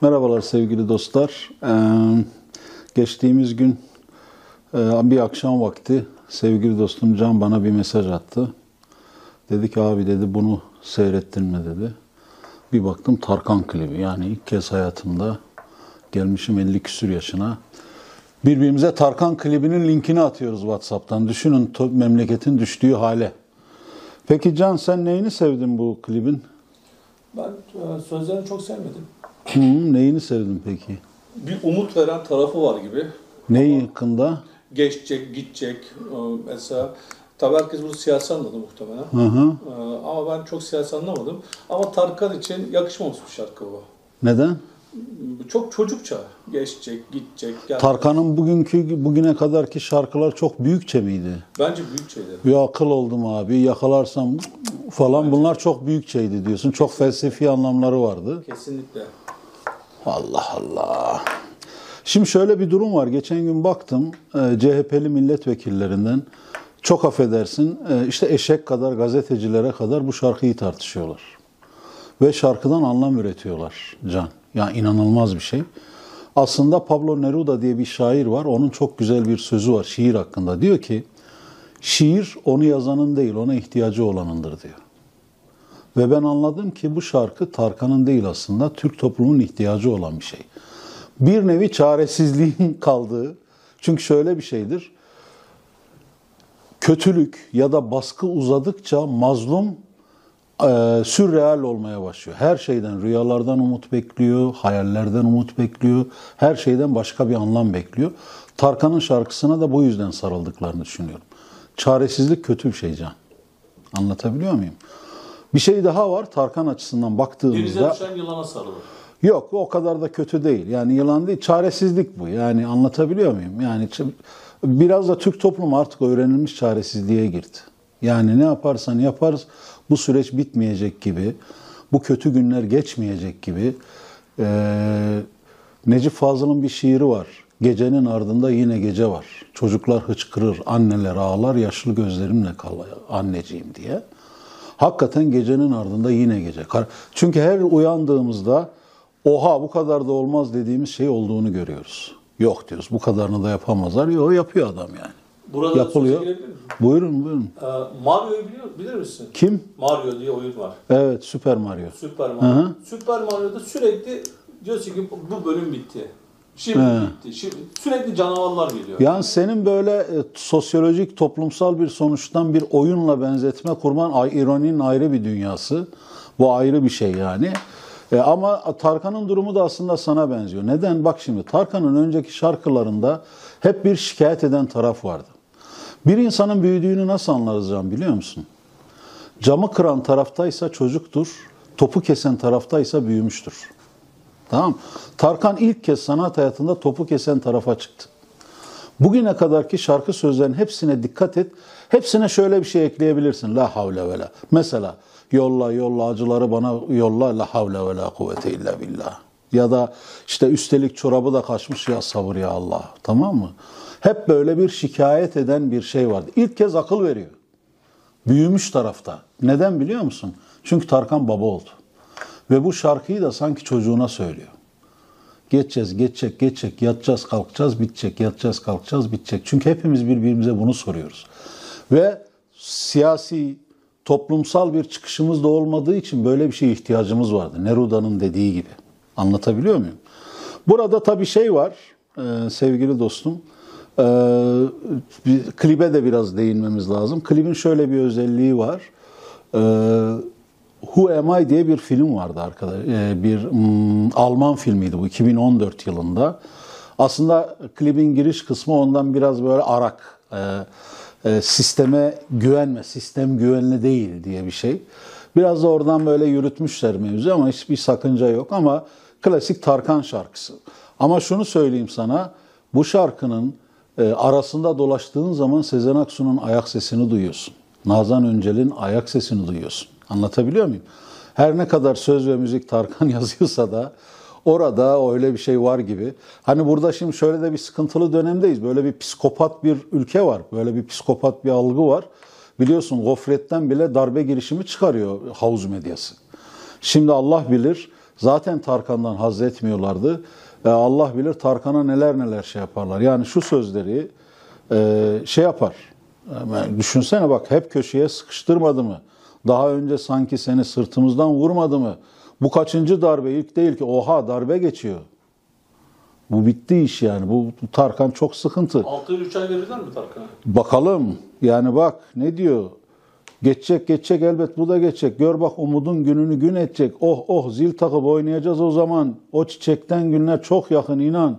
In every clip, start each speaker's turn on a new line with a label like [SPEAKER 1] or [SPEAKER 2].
[SPEAKER 1] Merhabalar sevgili dostlar. Ee, geçtiğimiz gün e, bir akşam vakti sevgili dostum Can bana bir mesaj attı. Dedi ki abi dedi bunu seyrettin mi dedi. Bir baktım Tarkan klibi. Yani ilk kez hayatımda gelmişim 50 küsür yaşına. Birbirimize Tarkan klibinin linkini atıyoruz WhatsApp'tan. Düşünün memleketin düştüğü hale. Peki Can sen neyini sevdin bu klibin?
[SPEAKER 2] Ben e, sözlerini çok sevmedim.
[SPEAKER 1] Hı, neyini sevdin peki?
[SPEAKER 2] Bir umut veren tarafı var gibi.
[SPEAKER 1] Neyi yakında?
[SPEAKER 2] Geçecek, gidecek. E, Mesela tabii herkes bunu siyasi anladı muhtemelen.
[SPEAKER 1] Hı hı.
[SPEAKER 2] E, Ama ben çok siyasi anlamadım. Ama Tarkan için yakışmamış bir şarkı bu.
[SPEAKER 1] Neden?
[SPEAKER 2] Çok çocukça. Geçecek, gidecek. gel-
[SPEAKER 1] Tarkan'ın bugünkü bugüne kadarki şarkılar çok büyükçe miydi?
[SPEAKER 2] Bence büyük şeyler.
[SPEAKER 1] Bir akıl oldum abi yakalarsam falan bunlar çok büyükçeydi diyorsun. Çok felsefi anlamları vardı.
[SPEAKER 2] Kesinlikle.
[SPEAKER 1] Allah Allah. Şimdi şöyle bir durum var. Geçen gün baktım e, CHP'li milletvekillerinden çok affedersin e, işte eşek kadar gazetecilere kadar bu şarkıyı tartışıyorlar. Ve şarkıdan anlam üretiyorlar Can. Ya inanılmaz bir şey. Aslında Pablo Neruda diye bir şair var. Onun çok güzel bir sözü var şiir hakkında. Diyor ki şiir onu yazanın değil ona ihtiyacı olanındır diyor. Ve ben anladım ki bu şarkı Tarkan'ın değil aslında Türk toplumunun ihtiyacı olan bir şey. Bir nevi çaresizliğin kaldığı. Çünkü şöyle bir şeydir. Kötülük ya da baskı uzadıkça mazlum e, sürreal olmaya başlıyor. Her şeyden, rüyalardan umut bekliyor, hayallerden umut bekliyor, her şeyden başka bir anlam bekliyor. Tarkan'ın şarkısına da bu yüzden sarıldıklarını düşünüyorum. Çaresizlik kötü bir şey Can. Anlatabiliyor muyum? Bir şey daha var Tarkan açısından
[SPEAKER 2] Denize
[SPEAKER 1] baktığımızda.
[SPEAKER 2] düşen yılana sarılır.
[SPEAKER 1] Yok o kadar da kötü değil. Yani yılan değil, çaresizlik bu. Yani anlatabiliyor muyum? Yani biraz da Türk toplumu artık öğrenilmiş çaresizliğe girdi. Yani ne yaparsan yaparız bu süreç bitmeyecek gibi, bu kötü günler geçmeyecek gibi. Ee, Necip Fazıl'ın bir şiiri var. Gecenin ardında yine gece var. Çocuklar hıçkırır, anneler ağlar, yaşlı gözlerimle kal anneciğim diye. Hakikaten gecenin ardında yine gece. Çünkü her uyandığımızda oha bu kadar da olmaz dediğimiz şey olduğunu görüyoruz. Yok diyoruz bu kadarını da yapamazlar. Yok yapıyor adam yani.
[SPEAKER 2] Burada
[SPEAKER 1] Yapılıyor. Buyurun buyurun.
[SPEAKER 2] Ee, Mario'yu biliyor, bilir misin?
[SPEAKER 1] Kim?
[SPEAKER 2] Mario diye oyun var.
[SPEAKER 1] Evet Süper Mario.
[SPEAKER 2] Süper Mario.
[SPEAKER 1] hı.
[SPEAKER 2] Süper Mario'da sürekli diyorsun ki bu bölüm bitti. Şimdi
[SPEAKER 1] He.
[SPEAKER 2] bitti. Şimdi sürekli canavarlar geliyor.
[SPEAKER 1] Yani senin böyle e, sosyolojik, toplumsal bir sonuçtan bir oyunla benzetme kurman ay- ironinin ayrı bir dünyası. Bu ayrı bir şey yani. E, ama Tarkan'ın durumu da aslında sana benziyor. Neden? Bak şimdi Tarkan'ın önceki şarkılarında hep bir şikayet eden taraf vardı. Bir insanın büyüdüğünü nasıl anlarız Can biliyor musun? Camı kıran taraftaysa çocuktur, topu kesen taraftaysa büyümüştür. Tamam? Tarkan ilk kez sanat hayatında topu kesen tarafa çıktı. Bugüne kadarki şarkı sözlerinin hepsine dikkat et. Hepsine şöyle bir şey ekleyebilirsin. La havle ve la. Mesela yolla yolla acıları bana yolla la havle ve la kuvvete illa billah. Ya da işte üstelik çorabı da kaçmış ya sabır ya Allah. Tamam mı? Hep böyle bir şikayet eden bir şey vardı. İlk kez akıl veriyor. Büyümüş tarafta. Neden biliyor musun? Çünkü Tarkan baba oldu. Ve bu şarkıyı da sanki çocuğuna söylüyor. Geçeceğiz, geçecek, geçecek, yatacağız, kalkacağız, bitecek, yatacağız, kalkacağız, bitecek. Çünkü hepimiz birbirimize bunu soruyoruz. Ve siyasi, toplumsal bir çıkışımız da olmadığı için böyle bir şeye ihtiyacımız vardı. Neruda'nın dediği gibi. Anlatabiliyor muyum? Burada tabii şey var e, sevgili dostum. E, klibe de biraz değinmemiz lazım. Klibin şöyle bir özelliği var. E, Who Am I diye bir film vardı arkadaş. E, bir mm, Alman filmiydi bu 2014 yılında. Aslında klibin giriş kısmı ondan biraz böyle arak. E, e, sisteme güvenme, sistem güvenli değil diye bir şey. Biraz da oradan böyle yürütmüşler mevzu ama hiçbir sakınca yok ama klasik Tarkan şarkısı. Ama şunu söyleyeyim sana, bu şarkının arasında dolaştığın zaman Sezen Aksu'nun ayak sesini duyuyorsun. Nazan Öncel'in ayak sesini duyuyorsun. Anlatabiliyor muyum? Her ne kadar söz ve müzik Tarkan yazıyorsa da orada öyle bir şey var gibi. Hani burada şimdi şöyle de bir sıkıntılı dönemdeyiz. Böyle bir psikopat bir ülke var. Böyle bir psikopat bir algı var. Biliyorsun gofretten bile darbe girişimi çıkarıyor havuz medyası. Şimdi Allah bilir zaten Tarkan'dan haz etmiyorlardı. E, Allah bilir Tarkan'a neler neler şey yaparlar. Yani şu sözleri e, şey yapar. Yani düşünsene bak hep köşeye sıkıştırmadı mı? Daha önce sanki seni sırtımızdan vurmadı mı? Bu kaçıncı darbe? İlk değil ki. Oha darbe geçiyor. Bu bitti iş yani. Bu, Tarkan çok sıkıntı.
[SPEAKER 2] 6 yıl 3 ay verirler mi Tarkan'a?
[SPEAKER 1] Bakalım. Yani bak ne diyor? Geçecek geçecek elbet bu da geçecek. Gör bak umudun gününü gün edecek. Oh oh zil takıp oynayacağız o zaman. O çiçekten günler çok yakın inan.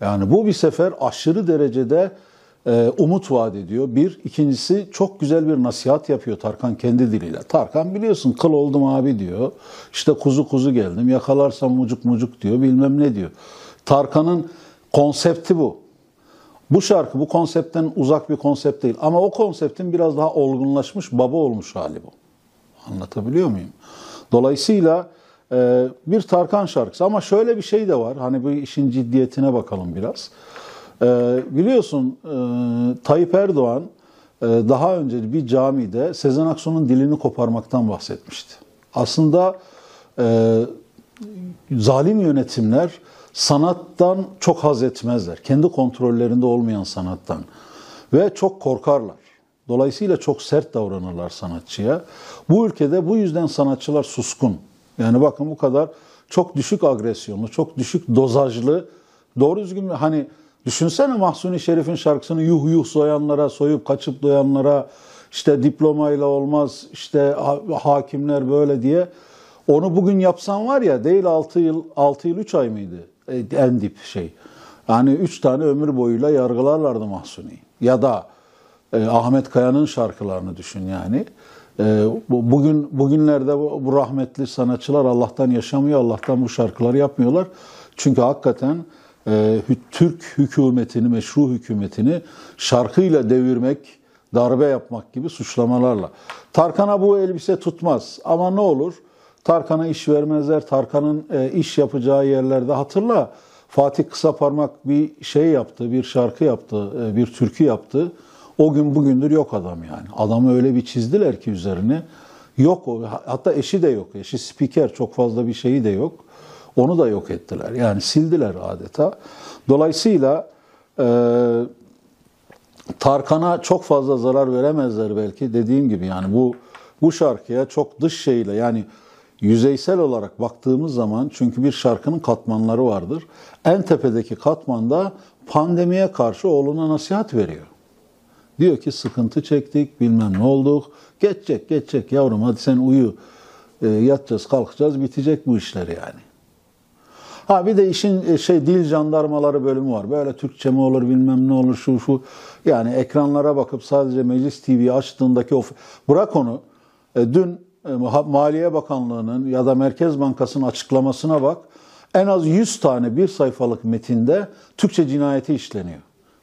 [SPEAKER 1] Yani bu bir sefer aşırı derecede e, umut vaat ediyor. Bir. ikincisi çok güzel bir nasihat yapıyor Tarkan kendi diliyle. Tarkan biliyorsun kıl oldum abi diyor. İşte kuzu kuzu geldim yakalarsam mucuk mucuk diyor bilmem ne diyor. Tarkan'ın konsepti bu. Bu şarkı bu konseptten uzak bir konsept değil. Ama o konseptin biraz daha olgunlaşmış, baba olmuş hali bu. Anlatabiliyor muyum? Dolayısıyla e, bir Tarkan şarkısı. Ama şöyle bir şey de var. Hani bu işin ciddiyetine bakalım biraz. E, biliyorsun e, Tayyip Erdoğan e, daha önce bir camide Sezen Aksu'nun dilini koparmaktan bahsetmişti. Aslında e, zalim yönetimler sanattan çok haz etmezler. Kendi kontrollerinde olmayan sanattan. Ve çok korkarlar. Dolayısıyla çok sert davranırlar sanatçıya. Bu ülkede bu yüzden sanatçılar suskun. Yani bakın bu kadar çok düşük agresyonlu, çok düşük dozajlı, doğru düzgün hani düşünsene Mahsuni Şerif'in şarkısını yuh yuh soyanlara, soyup kaçıp doyanlara, işte diplomayla olmaz, işte hakimler böyle diye. Onu bugün yapsan var ya değil 6 yıl 6 yıl 3 ay mıydı? E, en dip şey. Yani üç tane ömür boyuyla yargılarlardı Mahsuni. Ya da e, Ahmet Kaya'nın şarkılarını düşün yani. E, bugün bugünlerde bu, bu rahmetli sanatçılar Allah'tan yaşamıyor, Allah'tan bu şarkıları yapmıyorlar. Çünkü hakikaten Türk hükümetini, meşru hükümetini şarkıyla devirmek, darbe yapmak gibi suçlamalarla. Tarkan'a bu elbise tutmaz ama ne olur? Tarkan'a iş vermezler. Tarkan'ın e, iş yapacağı yerlerde hatırla. Fatih Kısaparmak bir şey yaptı, bir şarkı yaptı, e, bir türkü yaptı. O gün bugündür yok adam yani. Adamı öyle bir çizdiler ki üzerine. Yok o. Hatta eşi de yok. Eşi spiker çok fazla bir şeyi de yok. Onu da yok ettiler. Yani sildiler adeta. Dolayısıyla e, Tarkan'a çok fazla zarar veremezler belki. Dediğim gibi yani bu bu şarkıya çok dış şeyle yani yüzeysel olarak baktığımız zaman çünkü bir şarkının katmanları vardır. En tepedeki katmanda pandemiye karşı oğluna nasihat veriyor. Diyor ki sıkıntı çektik, bilmem ne olduk. Geçecek, geçecek yavrum hadi sen uyu. E, yatacağız, kalkacağız, bitecek bu işler yani. Ha bir de işin e, şey dil jandarmaları bölümü var. Böyle Türkçe mi olur bilmem ne olur şu şu. Yani ekranlara bakıp sadece Meclis TV'yi açtığındaki o... Bırak onu. E, dün e, Maliye Bakanlığı'nın ya da Merkez Bankası'nın açıklamasına bak. En az 100 tane bir sayfalık metinde Türkçe cinayeti işleniyor.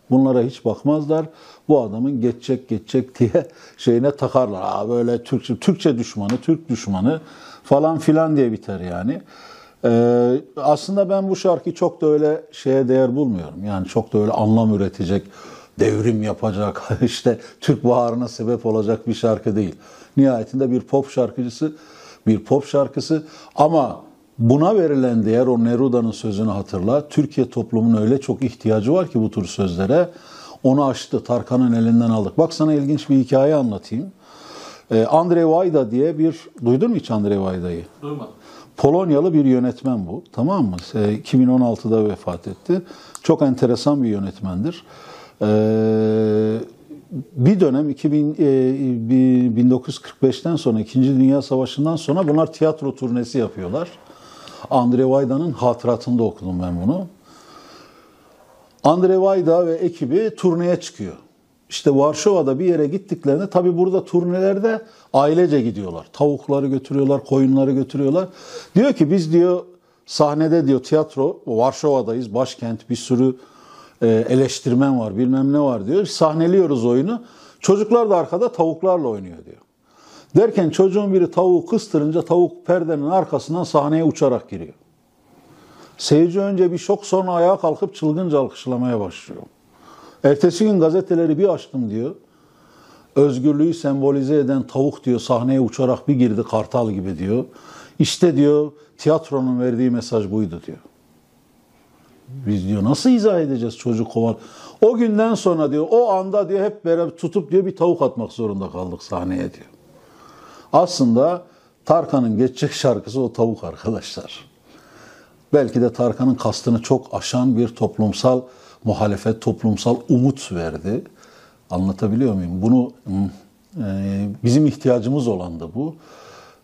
[SPEAKER 1] Bunlara hiç bakmazlar. Bu adamın geçecek geçecek diye şeyine takarlar. Aa böyle Türkçe, Türkçe düşmanı, Türk düşmanı falan filan diye biter yani. Ee, aslında ben bu şarkıyı çok da öyle şeye değer bulmuyorum. Yani çok da öyle anlam üretecek, devrim yapacak, işte Türk baharına sebep olacak bir şarkı değil. Nihayetinde bir pop şarkıcısı, bir pop şarkısı ama buna verilen değer o Neruda'nın sözünü hatırla. Türkiye toplumunun öyle çok ihtiyacı var ki bu tür sözlere. Onu açtı, Tarkan'ın elinden aldık. Bak sana ilginç bir hikaye anlatayım. Ee, Andrei Vajda diye bir, duydun mu hiç Andrei Vajda'yı?
[SPEAKER 2] Duymadım.
[SPEAKER 1] Polonyalı bir yönetmen bu. Tamam mı? 2016'da vefat etti. Çok enteresan bir yönetmendir. Ee, bir dönem 2000, 1945'ten e, sonra 2. Dünya Savaşı'ndan sonra bunlar tiyatro turnesi yapıyorlar. Andre Vayda'nın hatıratında okudum ben bunu. Andre Vayda ve ekibi turneye çıkıyor. İşte Varşova'da bir yere gittiklerinde tabi burada turnelerde ailece gidiyorlar. Tavukları götürüyorlar, koyunları götürüyorlar. Diyor ki biz diyor sahnede diyor tiyatro Varşova'dayız, başkent bir sürü e, eleştirmen var, bilmem ne var diyor. Sahneliyoruz oyunu. Çocuklar da arkada tavuklarla oynuyor diyor. Derken çocuğun biri tavuğu kıstırınca tavuk perdenin arkasından sahneye uçarak giriyor. Seyirci önce bir şok sonra ayağa kalkıp çılgınca alkışlamaya başlıyor. Ertesi gün gazeteleri bir açtım diyor. Özgürlüğü sembolize eden tavuk diyor sahneye uçarak bir girdi kartal gibi diyor. İşte diyor tiyatronun verdiği mesaj buydu diyor. Biz diyor nasıl izah edeceğiz çocuk koval? O günden sonra diyor o anda diyor hep beraber tutup diyor bir tavuk atmak zorunda kaldık sahneye diyor. Aslında Tarkan'ın geçecek şarkısı o tavuk arkadaşlar. Belki de Tarkan'ın kastını çok aşan bir toplumsal muhalefet, toplumsal umut verdi. Anlatabiliyor muyum? Bunu e, bizim ihtiyacımız olandı bu.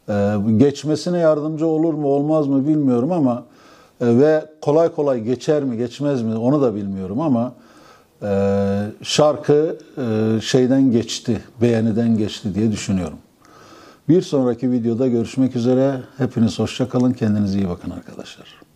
[SPEAKER 1] E, geçmesine yardımcı olur mu olmaz mı bilmiyorum ama e, ve kolay kolay geçer mi geçmez mi onu da bilmiyorum ama şarkı şeyden geçti, beğeniden geçti diye düşünüyorum. Bir sonraki videoda görüşmek üzere. Hepiniz hoşça kalın. Kendinize iyi bakın arkadaşlar.